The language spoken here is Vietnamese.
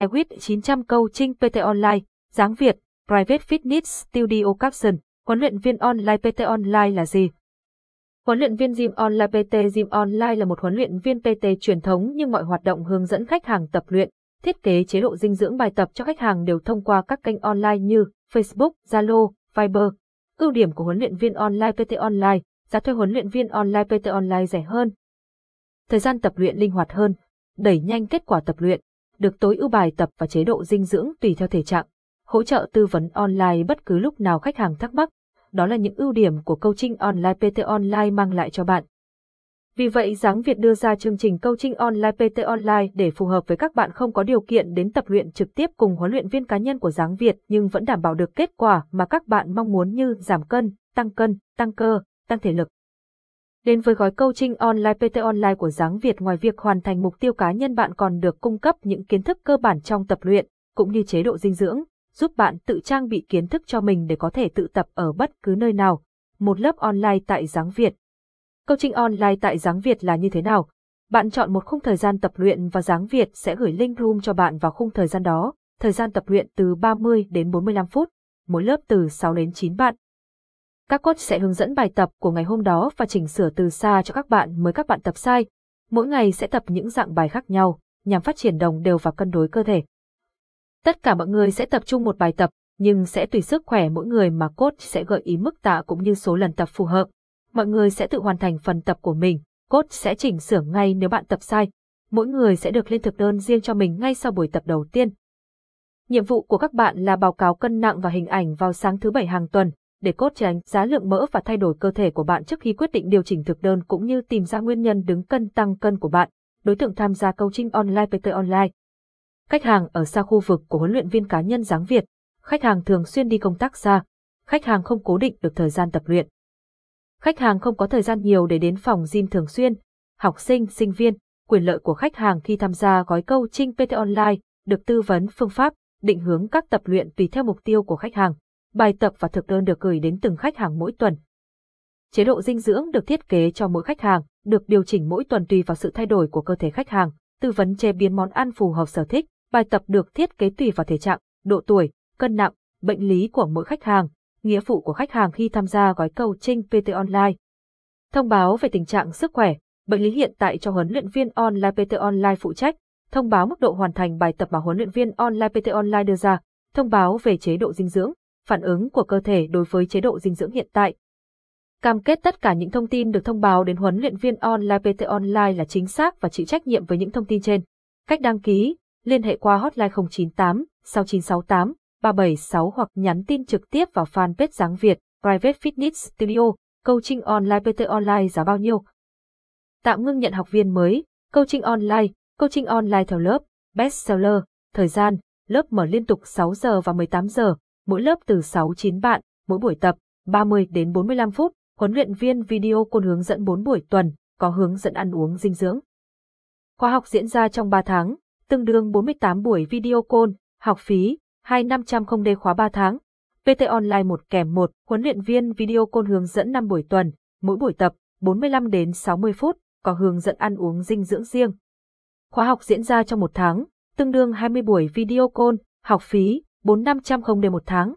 Ewit 900 câu trinh PT Online, dáng Việt, Private Fitness Studio Caption, huấn luyện viên online PT Online là gì? Huấn luyện viên Gym Online PT Gym Online là một huấn luyện viên PT truyền thống nhưng mọi hoạt động hướng dẫn khách hàng tập luyện, thiết kế chế độ dinh dưỡng bài tập cho khách hàng đều thông qua các kênh online như Facebook, Zalo, Viber. Ưu điểm của huấn luyện viên online PT Online, giá thuê huấn luyện viên online PT Online rẻ hơn. Thời gian tập luyện linh hoạt hơn, đẩy nhanh kết quả tập luyện, được tối ưu bài tập và chế độ dinh dưỡng tùy theo thể trạng. Hỗ trợ tư vấn online bất cứ lúc nào khách hàng thắc mắc. Đó là những ưu điểm của coaching online PT Online mang lại cho bạn. Vì vậy Giáng Việt đưa ra chương trình coaching online PT Online để phù hợp với các bạn không có điều kiện đến tập luyện trực tiếp cùng huấn luyện viên cá nhân của Giáng Việt nhưng vẫn đảm bảo được kết quả mà các bạn mong muốn như giảm cân, tăng cân, tăng cơ, tăng thể lực. Đến với gói coaching online PT Online của Giáng Việt ngoài việc hoàn thành mục tiêu cá nhân bạn còn được cung cấp những kiến thức cơ bản trong tập luyện, cũng như chế độ dinh dưỡng, giúp bạn tự trang bị kiến thức cho mình để có thể tự tập ở bất cứ nơi nào. Một lớp online tại Giáng Việt Coaching online tại Giáng Việt là như thế nào? Bạn chọn một khung thời gian tập luyện và Giáng Việt sẽ gửi link room cho bạn vào khung thời gian đó, thời gian tập luyện từ 30 đến 45 phút, mỗi lớp từ 6 đến 9 bạn. Các coach sẽ hướng dẫn bài tập của ngày hôm đó và chỉnh sửa từ xa cho các bạn mới các bạn tập sai. Mỗi ngày sẽ tập những dạng bài khác nhau, nhằm phát triển đồng đều và cân đối cơ thể. Tất cả mọi người sẽ tập trung một bài tập, nhưng sẽ tùy sức khỏe mỗi người mà coach sẽ gợi ý mức tạ cũng như số lần tập phù hợp. Mọi người sẽ tự hoàn thành phần tập của mình, coach sẽ chỉnh sửa ngay nếu bạn tập sai. Mỗi người sẽ được lên thực đơn riêng cho mình ngay sau buổi tập đầu tiên. Nhiệm vụ của các bạn là báo cáo cân nặng và hình ảnh vào sáng thứ bảy hàng tuần, để cốt tránh giá lượng mỡ và thay đổi cơ thể của bạn trước khi quyết định điều chỉnh thực đơn cũng như tìm ra nguyên nhân đứng cân tăng cân của bạn. Đối tượng tham gia coaching online PT Online. Khách hàng ở xa khu vực của huấn luyện viên cá nhân dáng Việt. Khách hàng thường xuyên đi công tác xa. Khách hàng không cố định được thời gian tập luyện. Khách hàng không có thời gian nhiều để đến phòng gym thường xuyên. Học sinh, sinh viên, quyền lợi của khách hàng khi tham gia gói coaching PT Online, được tư vấn phương pháp, định hướng các tập luyện tùy theo mục tiêu của khách hàng. Bài tập và thực đơn được gửi đến từng khách hàng mỗi tuần. Chế độ dinh dưỡng được thiết kế cho mỗi khách hàng, được điều chỉnh mỗi tuần tùy vào sự thay đổi của cơ thể khách hàng, tư vấn chế biến món ăn phù hợp sở thích, bài tập được thiết kế tùy vào thể trạng, độ tuổi, cân nặng, bệnh lý của mỗi khách hàng, nghĩa vụ của khách hàng khi tham gia gói coaching PT Online. Thông báo về tình trạng sức khỏe, bệnh lý hiện tại cho huấn luyện viên online PT Online phụ trách, thông báo mức độ hoàn thành bài tập mà huấn luyện viên online PT Online đưa ra, thông báo về chế độ dinh dưỡng, phản ứng của cơ thể đối với chế độ dinh dưỡng hiện tại. Cam kết tất cả những thông tin được thông báo đến huấn luyện viên online PT Online là chính xác và chịu trách nhiệm với những thông tin trên. Cách đăng ký, liên hệ qua hotline 098 6968 376 hoặc nhắn tin trực tiếp vào fanpage Giáng Việt, Private Fitness Studio, coaching online PT Online giá bao nhiêu. Tạm ngưng nhận học viên mới, coaching online, coaching online theo lớp, bestseller, thời gian, lớp mở liên tục 6 giờ và 18 giờ, mỗi lớp từ 6-9 bạn, mỗi buổi tập 30 đến 45 phút, huấn luyện viên video côn hướng dẫn 4 buổi tuần, có hướng dẫn ăn uống dinh dưỡng. Khóa học diễn ra trong 3 tháng, tương đương 48 buổi video côn, học phí 2500 không đê khóa 3 tháng. PT Online 1 kèm 1, huấn luyện viên video côn hướng dẫn 5 buổi tuần, mỗi buổi tập 45 đến 60 phút, có hướng dẫn ăn uống dinh dưỡng riêng. Khóa học diễn ra trong một tháng, tương đương 20 buổi video call, học phí 4500 không đê một tháng.